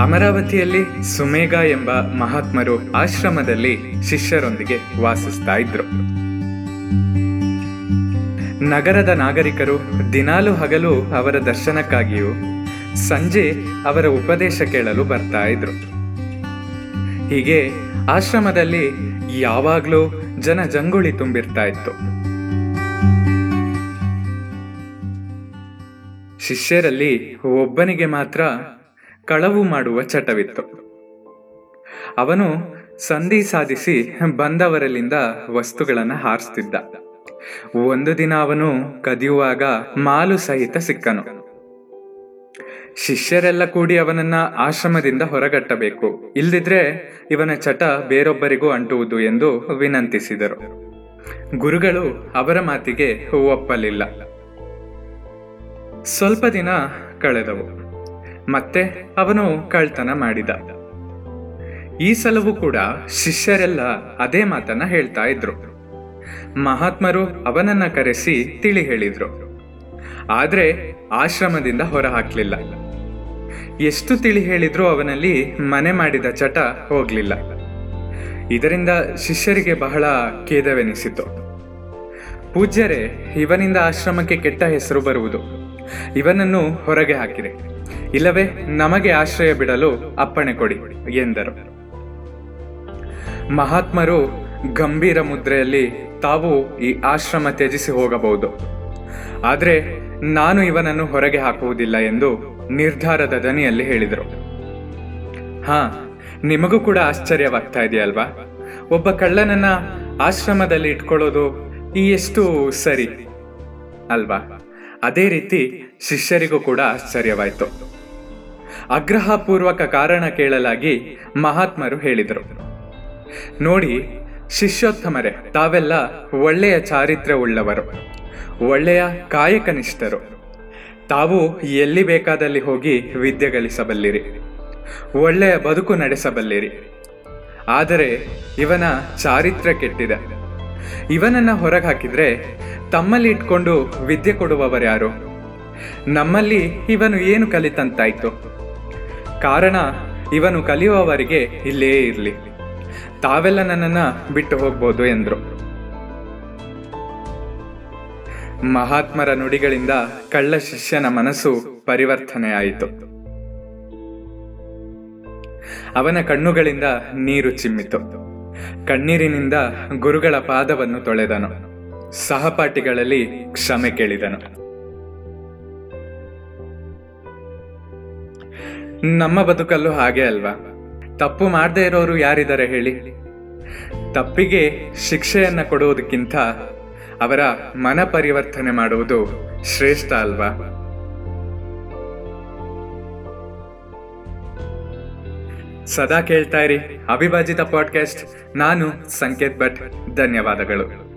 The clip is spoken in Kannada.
ಅಮರಾವತಿಯಲ್ಲಿ ಸುಮೇಗ ಎಂಬ ಮಹಾತ್ಮರು ಆಶ್ರಮದಲ್ಲಿ ಶಿಷ್ಯರೊಂದಿಗೆ ವಾಸಿಸ್ತಾ ಇದ್ರು. ನಗರದ ನಾಗರಿಕರು ದಿನಾಲು ಹಗಲು ಅವರ ದರ್ಶನಕ್ಕಾಗಿಯೂ ಸಂಜೆ ಅವರ ಉಪದೇಶ ಕೇಳಲು ಬರ್ತಾ ಇದ್ರು. ಹೀಗೆ ಆಶ್ರಮದಲ್ಲಿ ಯಾವಾಗಲೂ ಜನ ಜಂಗುಳಿ ತುಂಬಿರ್ತಾ ಇತ್ತು. ಶಿಷ್ಯರಲ್ಲಿ ಒಬ್ಬನಿಗೆ ಮಾತ್ರ ಕಳವು ಮಾಡುವ ಚಟವಿತ್ತು. ಅವನು ಸಂಧಿ ಸಾಧಿಸಿ ಬಂದವರಲ್ಲಿಂದ ವಸ್ತುಗಳನ್ನು ಹಾರಿಸ್ತಿದ್ದ. ಒಂದು ದಿನ ಅವನು ಕದಿಯುವಾಗ ಮಾಲು ಸಹಿತ ಸಿಕ್ಕನು. ಶಿಷ್ಯರೆಲ್ಲ ಕೂಡಿ ಅವನನ್ನ ಆಶ್ರಮದಿಂದ ಹೊರಗಟ್ಟಬೇಕು. ಇಲ್ದಿದ್ರೆ ಇವನ ಚಟ ಬೇರೊಬ್ಬರಿಗೂ ಅಂಟುವುದು ಎಂದು ವಿನಂತಿಸಿದರು. ಗುರುಗಳು ಅವರ ಮಾತಿಗೆ ಒಪ್ಪಲಿಲ್ಲ. ಸ್ವಲ್ಪ ದಿನ ಕಳೆದವು. ಮತ್ತೆ ಅವನು ಕಳ್ತನ ಮಾಡಿದ. ಈ ಸಲವೂ ಕೂಡ ಶಿಷ್ಯರೆಲ್ಲ ಅದೇ ಮಾತನ್ನ ಹೇಳ್ತಾ ಇದ್ರು. ಮಹಾತ್ಮರು ಅವನನ್ನ ಕರೆಸಿ ತಿಳಿ ಹೇಳಿದ್ರು. ಆದ್ರೆ ಆಶ್ರಮದಿಂದ ಹೊರ ಹಾಕ್ಲಿಲ್ಲ ಎಷ್ಟು ತಿಳಿ ಹೇಳಿದ್ರೂ ಅವನಲ್ಲಿ ಮನೆ ಮಾಡಿದ ಚಟ ಹೋಗ್ಲಿಲ್ಲ. ಇದರಿಂದ ಶಿಷ್ಯರಿಗೆ ಬಹಳ ಖೇದವೆನಿಸಿತು. ಪೂಜ್ಯರೇ, ಇವನಿಂದ ಆಶ್ರಮಕ್ಕೆ ಕೆಟ್ಟ ಹೆಸರು ಬರುವುದು. ಇವನನ್ನು ಹೊರಗೆ ಹಾಕಿದೆ ಇಲ್ಲವೇ, ನಮಗೆ ಆಶ್ರಯ ಬಿಡಲು ಅಪ್ಪಣೆ ಕೊಡಿ, ಎಂದರು. ಮಹಾತ್ಮರು ಗಂಭೀರ ಮುದ್ರೆಯಲ್ಲಿ ತಾವು ಈ ಆಶ್ರಮ ತ್ಯಜಿಸಿ ಹೋಗಬಹುದು. ಆದರೆ, ನಾನು ಇವನನ್ನು ಹೊರಗೆ ಹಾಕುವುದಿಲ್ಲ ಎಂದು ನಿರ್ಧಾರದ ದನಿಯಲ್ಲಿ ಹೇಳಿದರು. ಹಾ, ನಿಮಗೂ ಕೂಡ ಆಶ್ಚರ್ಯವಾಗ್ತಾ ಇದೆಯಲ್ವಾ? ಒಬ್ಬ ಕಳ್ಳನನ್ನ ಆಶ್ರಮದಲ್ಲಿ ಇಟ್ಕೊಳ್ಳೋದು ಈ ಎಷ್ಟು ಸರಿ ಅಲ್ವಾ? ಅದೇ ರೀತಿ ಶಿಷ್ಯರಿಗೂ ಕೂಡ ಆಶ್ಚರ್ಯವಾಯಿತು. ಆಗ್ರಹಪೂರ್ವಕ ಕಾರಣ ಕೇಳಲಾಗಿ ಮಹಾತ್ಮರು ಹೇಳಿದರು. ನೋಡಿ, ಶಿಷ್ಯೋತ್ತಮರೇ, ತಾವೆಲ್ಲ ಒಳ್ಳೆಯ ಚಾರಿತ್ರ್ಯ ಉಳ್ಳವರು ಒಳ್ಳೆಯ ಕಾಯಕನಿಷ್ಠರು. ತಾವು ಎಲ್ಲಿ ಬೇಕಾದಲ್ಲಿ ಹೋಗಿ ವಿದ್ಯೆ ಗಳಿಸಬಲ್ಲಿರಿ. ಒಳ್ಳೆಯ ಬದುಕು ನಡೆಸಬಲ್ಲಿರಿ. ಆದರೆ ಇವನ ಚಾರಿತ್ರ್ಯ ಕೆಟ್ಟಿದೆ. ಇವನನ್ನ ಹೊರಗೆ ಹಾಕಿದ್ರೆ ತಮ್ಮಲ್ಲಿ ಇಟ್ಕೊಂಡು ವಿದ್ಯೆ ಕೊಡುವವರ್ಯಾರು ನಮ್ಮಲ್ಲಿ ಇವನು ಏನು ಕಲಿತಂತಾಯ್ತು? ಕಾರಣ, ಇವನು ಕಲಿಯುವವರಿಗೆ ಇಲ್ಲೇ ಇರಲಿ. ತಾವೆಲ್ಲ ನನ್ನನ್ನ ಬಿಟ್ಟು ಹೋಗ್ಬೋದು ಎಂದ್ರು. ಮಹಾತ್ಮರ ನುಡಿಗಳಿಂದ ಕಳ್ಳ ಶಿಷ್ಯನ ಮನಸ್ಸು ಪರಿವರ್ತನೆಯಾಯಿತು. ಅವನ ಕಣ್ಣುಗಳಿಂದ ನೀರು ಚಿಮ್ಮಿತು. ಕಣ್ಣೀರಿನಿಂದ ಗುರುಗಳ ಪಾದವನ್ನು ತೊಳೆದನು. ಸಹಪಾಠಿಗಳಲ್ಲಿ ಕ್ಷಮೆ ಕೇಳಿದನು. ನಮ್ಮ ಬದುಕಲ್ಲೂ ಹಾಗೆ ಅಲ್ವಾ? ತಪ್ಪು ಮಾಡದೇ ಇರೋರು ಯಾರಿದ್ದಾರೆ ಹೇಳಿ? ತಪ್ಪಿಗೆ ಶಿಕ್ಷೆಯನ್ನ ಕೊಡುವುದಕ್ಕಿಂತ ಅವರ ಮನ ಪರಿವರ್ತನೆ ಮಾಡುವುದು ಶ್ರೇಷ್ಠ ಅಲ್ವಾ? ಸದಾ ಕೇಳ್ತಾ ಇರಿ ಅವಿಭಾಜಿತ ಪಾಡ್ಕಾಸ್ಟ್ ನಾನು ಸಂಕೇತ್ ಭಟ್. ಧನ್ಯವಾದಗಳು.